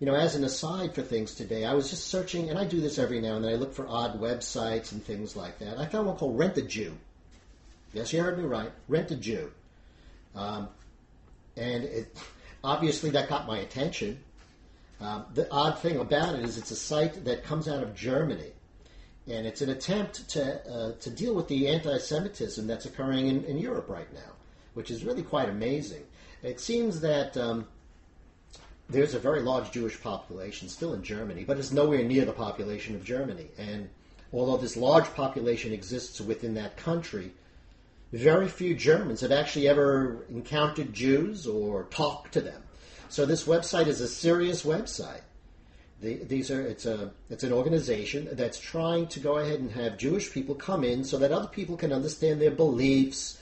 you know, as an aside for things today, I was just searching, and I do this every now and then. I look for odd websites and things like that. I found one called Rent a Jew. Yes, you heard me right. Rent a Jew. Um, and it, obviously that got my attention. Um, the odd thing about it is it's a site that comes out of Germany, and it's an attempt to uh, to deal with the anti-Semitism that's occurring in, in Europe right now, which is really quite amazing. It seems that um, there's a very large Jewish population still in Germany, but it's nowhere near the population of Germany. And although this large population exists within that country, very few Germans have actually ever encountered Jews or talked to them. So this website is a serious website. The, these are it's a it's an organization that's trying to go ahead and have Jewish people come in so that other people can understand their beliefs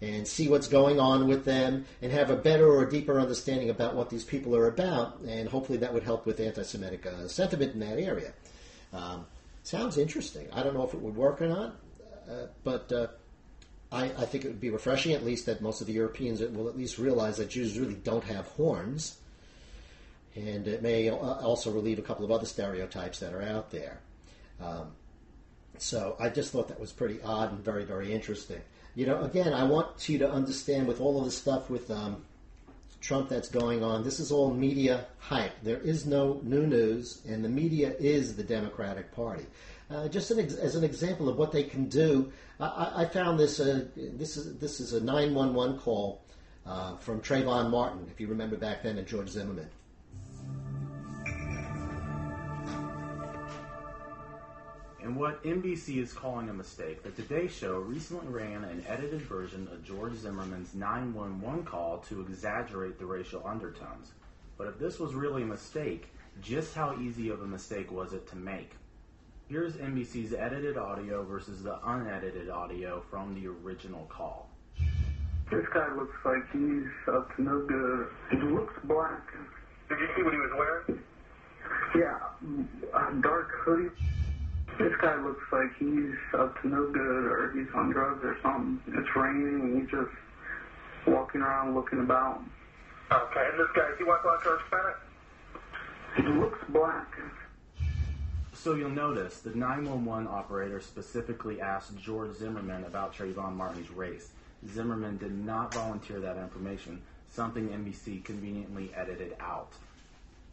and see what's going on with them and have a better or deeper understanding about what these people are about and hopefully that would help with anti-Semitic uh, sentiment in that area. Um, sounds interesting. I don't know if it would work or not, uh, but uh, I, I, think it would be refreshing, at least, that most of the Europeans will at least realize that Jews really don't have horns. And it may also relieve a couple of other stereotypes that are out there. Um, so I just thought that was pretty odd and very, very interesting. You know, again, I want you to understand with all of the stuff with um, Trump that's going on, this is all media hype. There is no new news, and the media is the Democratic Party. Uh, just an ex- as an example of what they can do, I, I found this. Uh, this is this is a nine one one call uh, from Trayvon Martin, if you remember back then, and George Zimmerman. And what NBC is calling a mistake, the Today Show recently ran an edited version of George Zimmerman's 911 call to exaggerate the racial undertones. But if this was really a mistake, just how easy of a mistake was it to make? Here's NBC's edited audio versus the unedited audio from the original call. This guy looks like he's up to no good. He looks black. Did you see what he was wearing? Yeah, a dark hoodie. This guy looks like he's up to no good or he's on drugs or something. It's raining and he's just walking around looking about. Okay, and this guy, is he white, black, or Hispanic? He looks black. So you'll notice the 911 operator specifically asked George Zimmerman about Trayvon Martin's race. Zimmerman did not volunteer that information, something NBC conveniently edited out.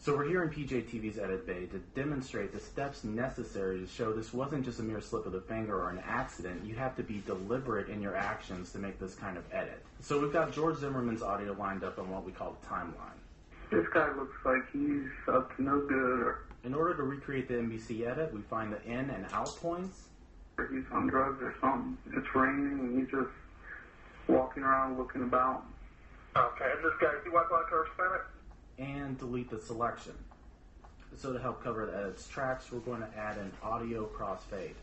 So we're here in PJTV's edit bay to demonstrate the steps necessary to show this wasn't just a mere slip of the finger or an accident. You have to be deliberate in your actions to make this kind of edit. So we've got George Zimmerman's audio lined up on what we call the timeline. This guy looks like he's up to no good. In order to recreate the NBC edit, we find the in and out points. He's on drugs or something. It's raining and he's just walking around looking about. Okay, and this guy, is he white, black, or Hispanic? And delete the selection. So to help cover the edits tracks, we're going to add an audio crossfade.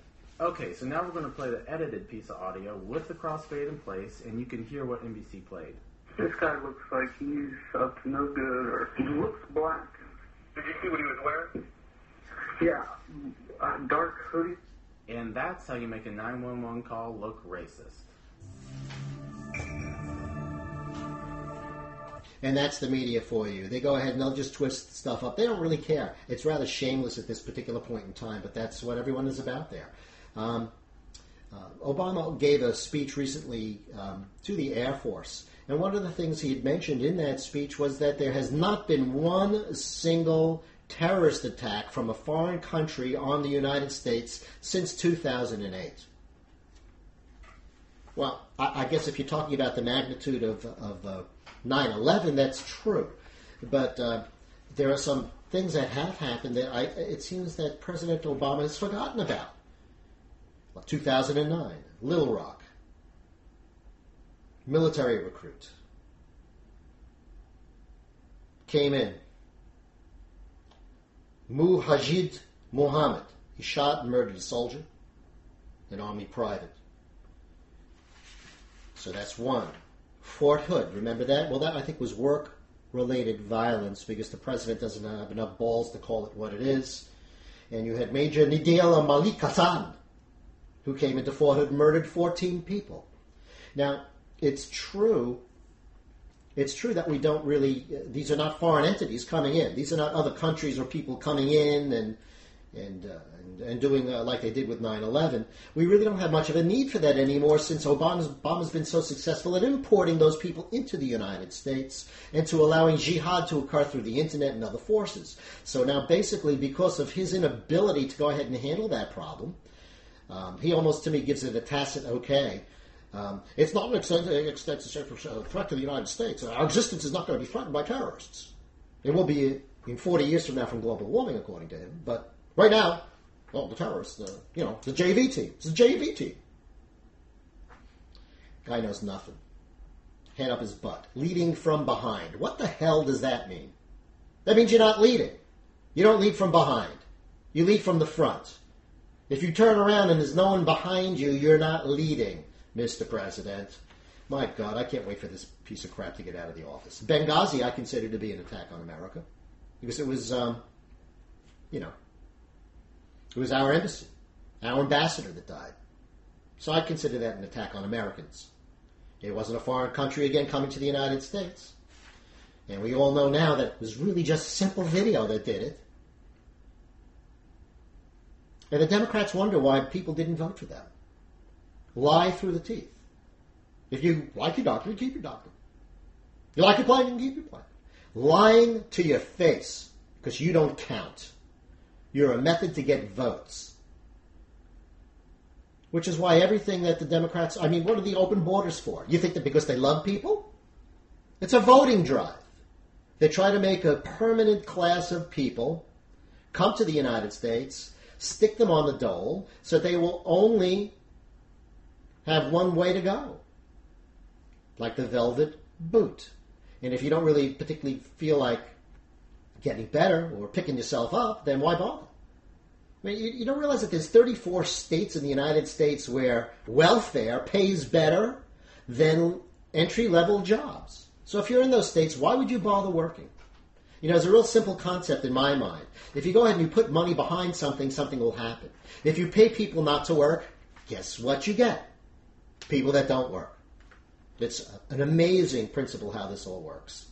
Okay, so now we're going to play the edited piece of audio with the crossfade in place, and you can hear what NBC played. This guy looks like he's up to no good, or he looks black. Did you see what he was wearing? Yeah, a dark hoodie. And that's how you make a 911 call look racist. And that's the media for you. They go ahead and they'll just twist stuff up. They don't really care. It's rather shameless at this particular point in time, but that's what everyone is about there. Um, uh, Obama gave a speech recently um, to the Air Force, and one of the things he had mentioned in that speech was that there has not been one single terrorist attack from a foreign country on the United States since 2008. Well, I, I guess if you're talking about the magnitude of, of uh, 9/11, that's true, but uh, there are some things that have happened that I, it seems that President Obama has forgotten about. 2009, Little Rock, military recruit came in. Mujahid Muhammad, he shot and murdered a soldier, an army private. So that's one. Fort Hood, remember that? Well, that I think was work related violence because the president doesn't have enough balls to call it what it is. And you had Major Nidal Malik Hasan, who came into Fort Hood murdered 14 people. Now, it's true it's true that we don't really. These are not foreign entities coming in. These are not other countries or people coming in and and uh, and, and doing uh, like they did with 9/11. We really don't have much of a need for that anymore since Obama's Obama's been so successful at importing those people into the United States and to allowing jihad to occur through the internet and other forces. So now, basically, because of his inability to go ahead and handle that problem, um, he almost to me gives it a tacit okay. Um, it's not an extensive, extensive threat to the United States. Our existence is not going to be threatened by terrorists. It will be in 40 years from now from global warming, according to him. But right now, well, the terrorists, the, you know, the JV team. It's the JV team. Guy knows nothing. Head up his butt. Leading from behind. What the hell does that mean? That means you're not leading. You don't lead from behind. You lead from the front. If you turn around and there's no one behind you, you're not leading. Mr. President. My God, I can't wait for this piece of crap to get out of the office. Benghazi, I consider to be an attack on America because it was, um, you know, it was our embassy, our ambassador that died. So I consider that an attack on Americans. It wasn't a foreign country again coming to the United States. And we all know now that it was really just simple video that did it. And the Democrats wonder why people didn't vote for them. Lie through the teeth. If you like your doctor, you keep your doctor. You like your plan, you keep your plan. Lying to your face because you don't count. You're a method to get votes. Which is why everything that the Democrats, I mean, what are the open borders for? You think that because they love people? It's a voting drive. They try to make a permanent class of people come to the United States, stick them on the dole, so they will only have one way to go, like the velvet boot. And if you don't really particularly feel like getting better or picking yourself up, then why bother? I mean, you, you don't realize that there's 34 states in the United States where welfare pays better than entry level jobs. So if you're in those states, why would you bother working? You know, it's a real simple concept in my mind. If you go ahead and you put money behind something, something will happen. If you pay people not to work, guess what you get? people that don't work. It's an amazing principle how this all works.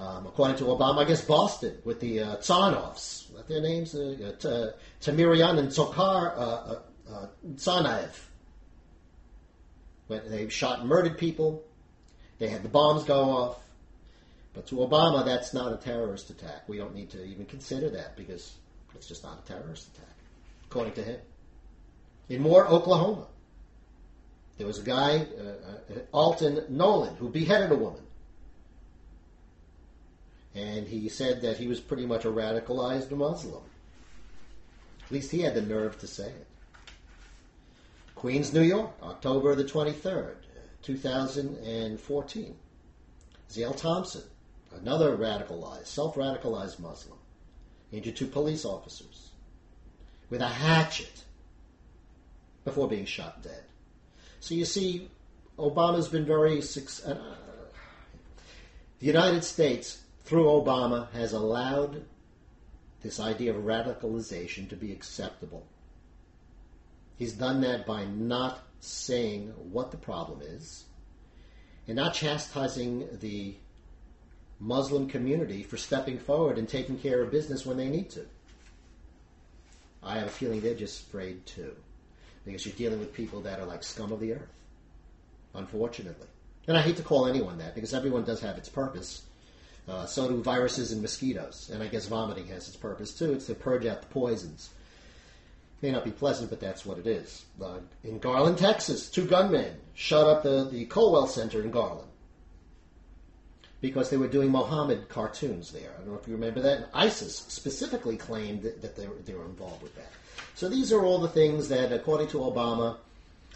Um, according to Obama, I guess Boston with the uh, Tsanovs, what their names? Uh, uh, Tamirian and Tsokar uh, uh, uh, Tsarnaev. When they shot and murdered people, they had the bombs go off. But to Obama, that's not a terrorist attack. We don't need to even consider that because it's just not a terrorist attack, according to him. In Moore, Oklahoma, there was a guy, uh, uh, Alton Nolen, who beheaded a woman. And he said that he was pretty much a radicalized Muslim. At least he had the nerve to say it. Queens, New York, October the 23rd, 2014. Zale Thompson, another radicalized, self radicalized Muslim, injured two police officers with a hatchet before being shot dead. So you see, Obama's been very successful. Uh, the United States, through Obama, has allowed this idea of radicalization to be acceptable. He's done that by not saying what the problem is and not chastising the Muslim community for stepping forward and taking care of business when they need to. I have a feeling they're just afraid too because you're dealing with people that are like scum of the earth, unfortunately. And I hate to call anyone that because everyone does have its purpose. Uh, so do viruses and mosquitoes, and I guess vomiting has its purpose too. It's to purge out the poisons. May not be pleasant, but that's what it is. Uh, in Garland, Texas, two gunmen shot up the, the Culwell Center in Garland because they were doing Mohammed cartoons there. I don't know if you remember that. And ISIS specifically claimed that, that they, were, they were involved with that. So these are all the things that, according to Obama,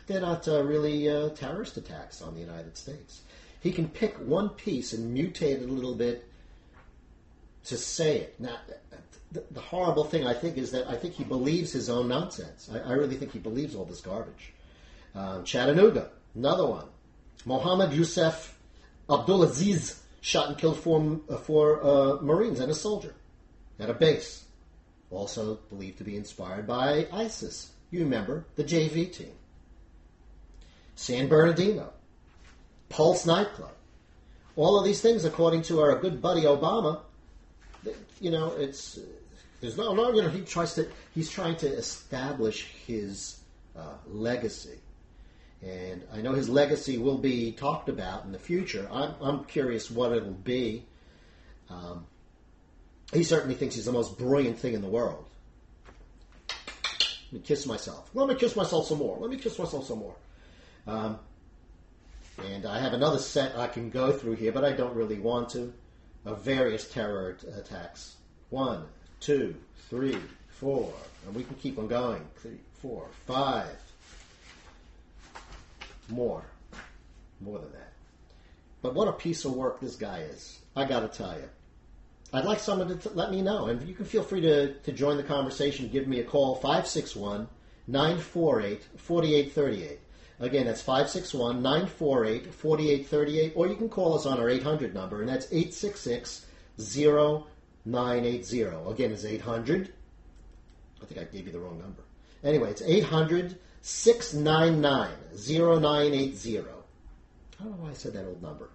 they're not uh, really uh, terrorist attacks on the United States. He can pick one piece and mutate it a little bit to say it. Now, the, the horrible thing I think is that I think he believes his own nonsense. I, I really think he believes all this garbage. Um, Chattanooga, another one. Mohammed Youssef Abdulazeez shot and killed four, uh, four uh, Marines and a soldier at a base also believed to be inspired by ISIS. You remember the JV team. San Bernardino, Pulse nightclub. all of these things, according to our good buddy Obama, you know, it's there's no, no, you know, he tries to he's trying to establish his uh, legacy, and I know his legacy will be talked about in the future. I'm, I'm curious what it'll be. Um, he certainly thinks he's the most brilliant thing in the world. Let me kiss myself. Let me kiss myself some more. Let me kiss myself some more. Um, and I have another set I can go through here, but I don't really want to, of various terror attacks. One, two, three, four, and we can keep on going. Three, four, five. More. More than that. But what a piece of work this guy is. I gotta tell you. I'd like someone to t- let me know, and you can feel free to, to join the conversation. Give me a call, 561 948 4838. Again, that's 561 948 4838, or you can call us on our 800 number, and that's 866 0980. Again, it's 800. I think I gave you the wrong number. Anyway, it's 800 699 0980. I don't know why I said that old number.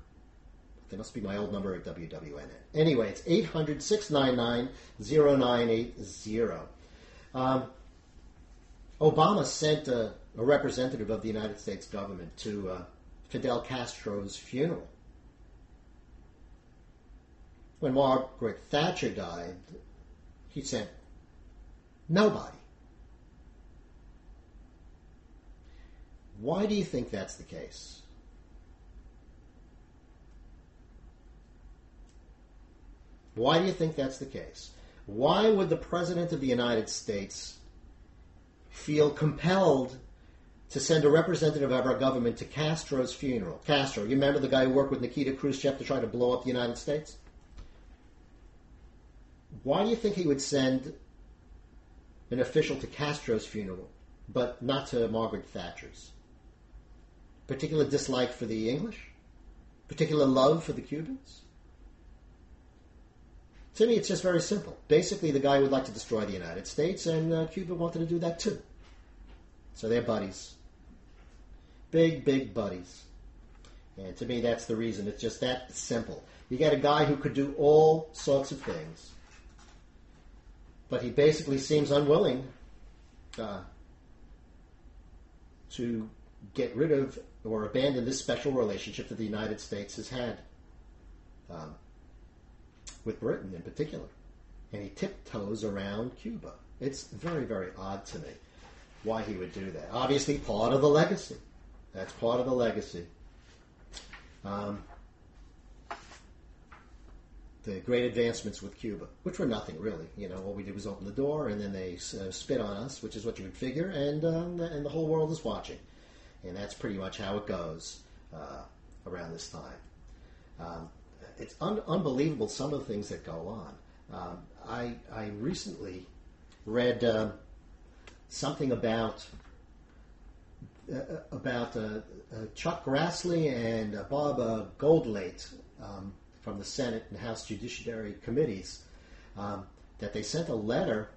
That must be my old number at WWNN. Anyway, it's 800 699 0980. Obama sent a, a representative of the United States government to uh, Fidel Castro's funeral. When Margaret Thatcher died, he sent nobody. Why do you think that's the case? Why do you think that's the case? Why would the President of the United States feel compelled to send a representative of our government to Castro's funeral? Castro, you remember the guy who worked with Nikita Khrushchev to try to blow up the United States? Why do you think he would send an official to Castro's funeral, but not to Margaret Thatcher's? Particular dislike for the English? Particular love for the Cubans? To me, it's just very simple. Basically, the guy would like to destroy the United States, and uh, Cuba wanted to do that too. So they're buddies. Big, big buddies. And to me, that's the reason. It's just that simple. You got a guy who could do all sorts of things, but he basically seems unwilling uh, to get rid of or abandon this special relationship that the United States has had. Um, with Britain in particular. And he tiptoes around Cuba. It's very, very odd to me why he would do that. Obviously, part of the legacy. That's part of the legacy. Um, the great advancements with Cuba, which were nothing really. You know, all we did was open the door, and then they uh, spit on us, which is what you would figure, and um, and the whole world is watching, and that's pretty much how it goes uh, around this time. Um, it's un- unbelievable some of the things that go on. Um, I I recently read uh, something about uh, about uh, uh Chuck Grassley and uh, Bob uh, Goodlatte um, from the Senate and House Judiciary Committees um, that they sent a letter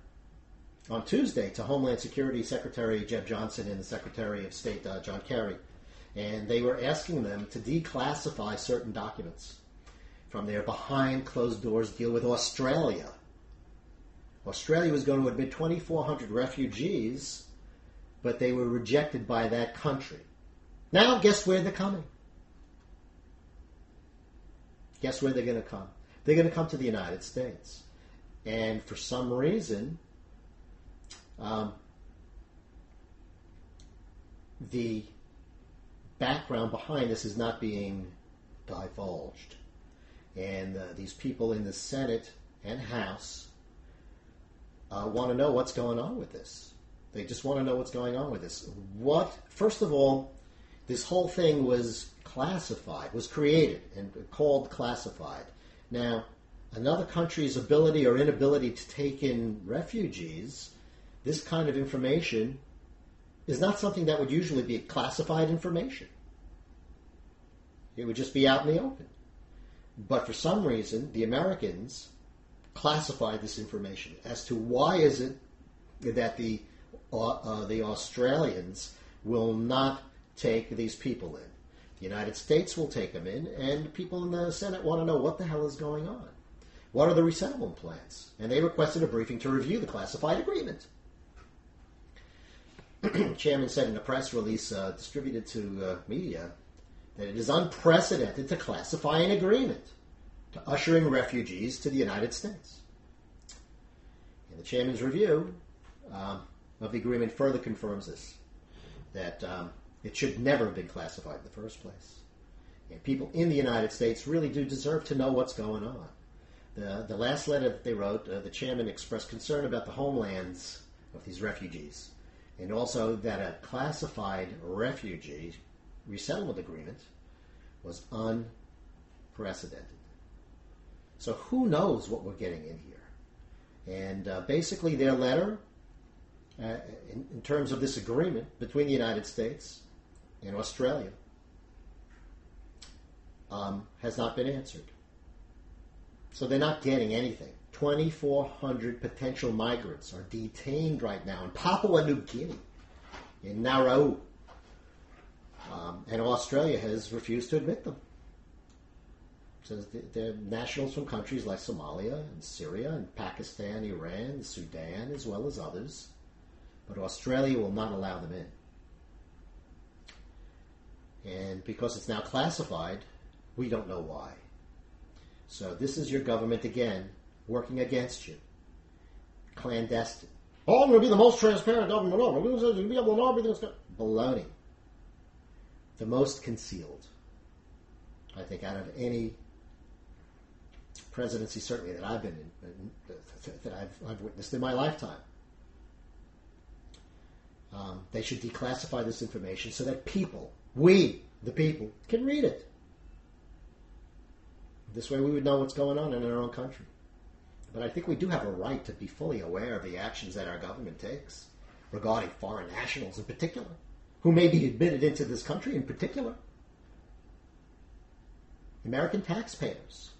on Tuesday to Homeland Security Secretary Jeh Johnson and the Secretary of State John Kerry, and they were asking them to declassify certain documents from their behind closed doors deal with Australia. Australia was going to admit 2,400 refugees, but they were rejected by that country. Now, guess where they're coming? Guess where they're going to come? They're going to come to the United States. And for some reason, um, the background behind this is not being divulged. And uh, these people in the Senate and House uh, want to know what's going on with this. They just want to know what's going on with this. What, first of all, this whole thing was classified, was created and called classified. Now, another country's ability or inability to take in refugees, this kind of information is not something that would usually be classified information. It would just be out in the open. But for some reason, the Americans classified this information as to why is it that the uh, uh, the Australians will not take these people in. The United States will take them in, and people in the Senate want to know what the hell is going on. What are the resettlement plans? And they requested a briefing to review the classified agreement. Chairman said in a press release uh, distributed to uh, media that it is unprecedented to classify an agreement to ushering refugees to the United States. And the chairman's review um, of the agreement further confirms this that um, it should never have been classified in the first place. And people in the United States really do deserve to know what's going on. The, the last letter that they wrote, uh, the chairman expressed concern about the homelands of these refugees, and also that a classified refugee resettlement agreement was unprecedented. So who knows what we're getting in here? And uh, basically, their letter, uh, in, in terms of this agreement between the United States and Australia, um, has not been answered. So they're not getting anything. 2,400 potential migrants are detained right now in Papua New Guinea, in Nauru. Um, and Australia has refused to admit them. Says they're nationals from countries like Somalia and Syria and Pakistan, Iran, Sudan, as well as others. But Australia will not allow them in. And because it's now classified, we don't know why. So this is your government again working against you. Clandestine. Oh, I'm going to be the most transparent government ever. We're going to be able to know everything. Baloney. The most concealed, I think, out of any presidency, certainly that I've been in, that I've, I've witnessed in my lifetime. Um, they should declassify this information so that people, we, the people, can read it. This way we would know what's going on in our own country. But I think we do have a right to be fully aware of the actions that our government takes regarding foreign nationals in particular, who may be admitted into this country in particular. American taxpayers.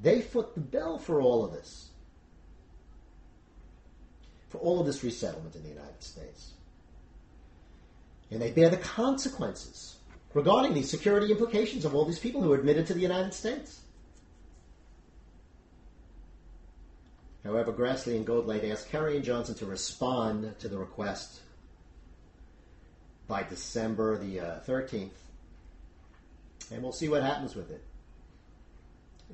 They foot the bill for all of this. For all of this resettlement in the United States. And they bear the consequences regarding the security implications of all these people who are admitted to the United States. However, Grassley and Goodlatte asked Kerry and Johnson to respond to the request by December the uh, 13th. And we'll see what happens with it.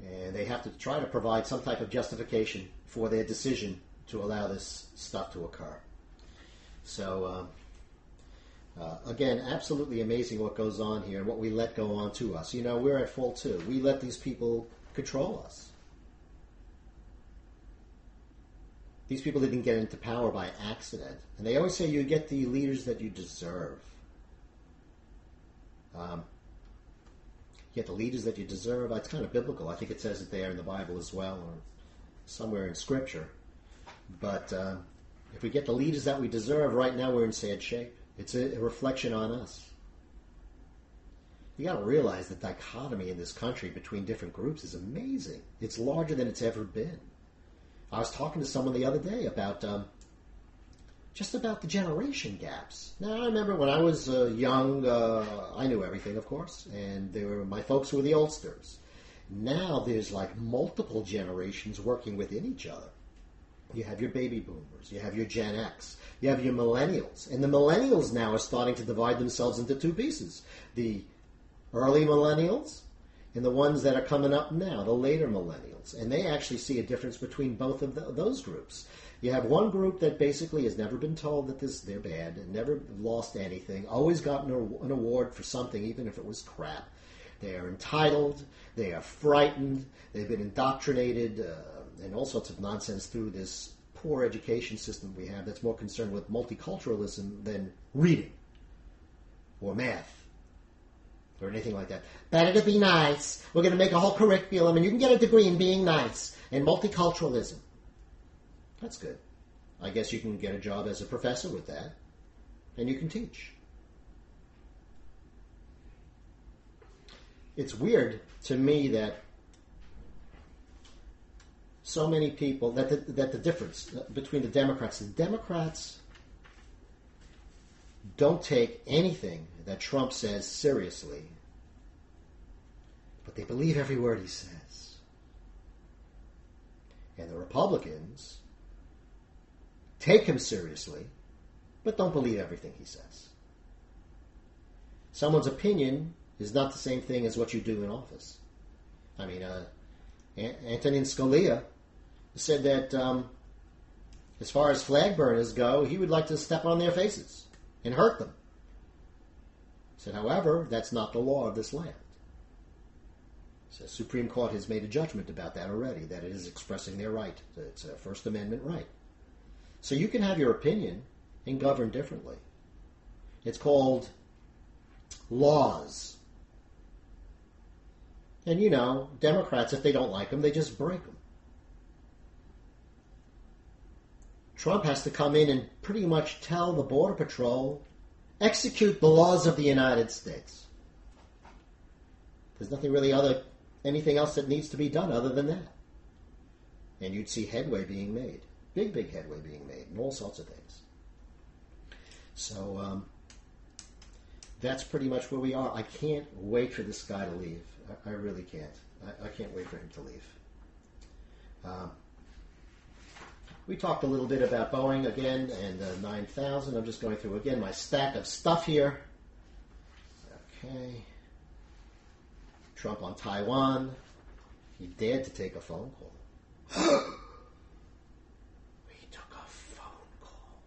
And they have to try to provide some type of justification for their decision to allow this stuff to occur. So, um, uh, again, absolutely amazing what goes on here and what we let go on to us. You know, we're at fault too. We let these people control us. These people didn't get into power by accident. And they always say you get the leaders that you deserve. Um, you get the leaders that you deserve. It's kind of biblical. I think it says it there in the Bible as well, or somewhere in Scripture. But uh, if we get the leaders that we deserve, right now we're in sad shape. It's a, a reflection on us. You got to realize the dichotomy in this country between different groups is amazing. It's larger than it's ever been. I was talking to someone the other day about um, just about the generation gaps. Now, I remember when I was uh, young, uh, I knew everything, of course, and were my folks were the oldsters. Now there's like multiple generations working within each other. You have your baby boomers, you have your Gen X, you have your millennials, and the millennials now are starting to divide themselves into two pieces: the early millennials and the ones that are coming up now, the later millennials. And they actually see a difference between both of the, those groups. You have one group that basically has never been told that this they're bad, never lost anything, always gotten an award for something, even if it was crap. They are entitled, they are frightened, they've been indoctrinated, uh, and all sorts of nonsense through this poor education system we have that's more concerned with multiculturalism than reading or math or anything like that. Better to be nice. We're going to make a whole curriculum, and you can get a degree in being nice and multiculturalism. That's good. I guess you can get a job as a professor with that, and you can teach. It's weird to me that so many people that the, that the difference uh, between the Democrats, the Democrats don't take anything that Trump says seriously but they believe every word he says. And the Republicans take him seriously, but don't believe everything he says. Someone's opinion is not the same thing as what you do in office. I mean, uh, Antonin Scalia said that um, as far as flag burners go, he would like to step on their faces and hurt them. Said, however, that's not the law of this land. The Supreme Court has made a judgment about that already, that it is expressing their right. It's a First Amendment right. So you can have your opinion and govern differently. It's called laws. And you know, Democrats, if they don't like them, they just break them. Trump has to come in and pretty much tell the Border Patrol execute the laws of the United States. There's nothing really other anything else that needs to be done other than that. And you'd see headway being made. Big, big headway being made and all sorts of things. So um, that's pretty much where we are. I can't wait for this guy to leave. I, I really can't. I, I, can't wait for him to leave. Um, we talked a little bit about Boeing again and uh, 9000. I'm just going through again my stack of stuff here. Okay. Trump on Taiwan. He dared to take a phone call. he took a phone call.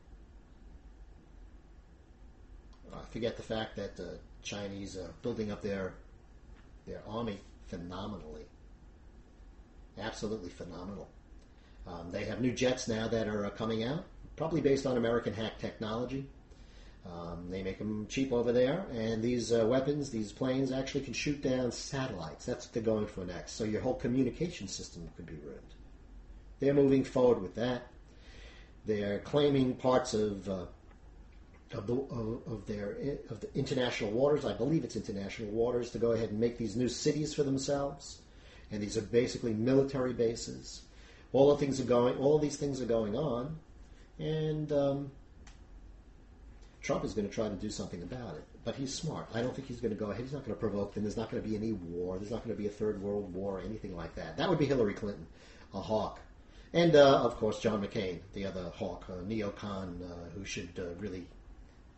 I forget the fact that the Chinese are building up their their army phenomenally. Absolutely phenomenal. Um, they have new jets now that are uh, coming out, probably based on American hack technology. Um, they make them cheap over there, and these uh, weapons, these planes, actually can shoot down satellites. That's what they're going for next. So your whole communication system could be ruined. They're moving forward with that. They're claiming parts of uh, of, the, of, of, their of the international waters. I believe it's international waters to go ahead and make these new cities for themselves, and these are basically military bases. All the things are going. All these things are going on, and um, Trump is going to try to do something about it. But he's smart. I don't think he's going to go ahead. He's not going to provoke them. There's not going to be any war. There's not going to be a third world war or anything like that. That would be Hillary Clinton, a hawk. And, uh, of course, John McCain, the other hawk, a neocon uh, who should uh, really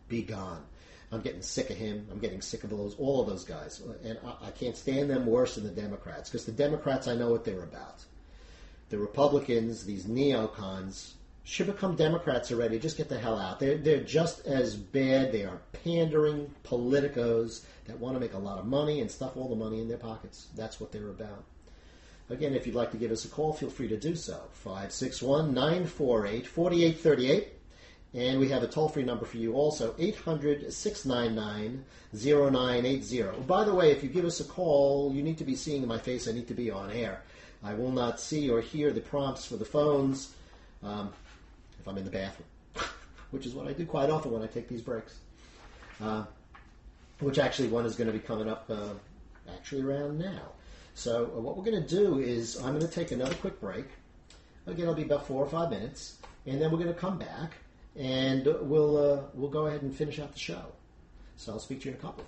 be gone. I'm getting sick of him. I'm getting sick of those, all of those guys. And I, I can't stand them worse than the Democrats because the Democrats, I know what they're about. The Republicans, these neocons, should become Democrats already. Just get the hell out. They're, they're just as bad. They are pandering politicos that want to make a lot of money and stuff all the money in their pockets. That's what they're about. Again, if you'd like to give us a call, feel free to do so. 561 948 4838. And we have a toll free number for you also 800 699 0980. By the way, if you give us a call, you need to be seeing my face. I need to be on air. I will not see or hear the prompts for the phones. Um, if I'm in the bathroom, which is what I do quite often when I take these breaks. Uh, which actually one is going to be coming up uh, actually around now. So uh, what we're going to do is I'm going to take another quick break. Again, it'll be about four or five minutes, and then we're going to come back and we'll uh, we'll go ahead and finish out the show. So I'll speak to you in a couple.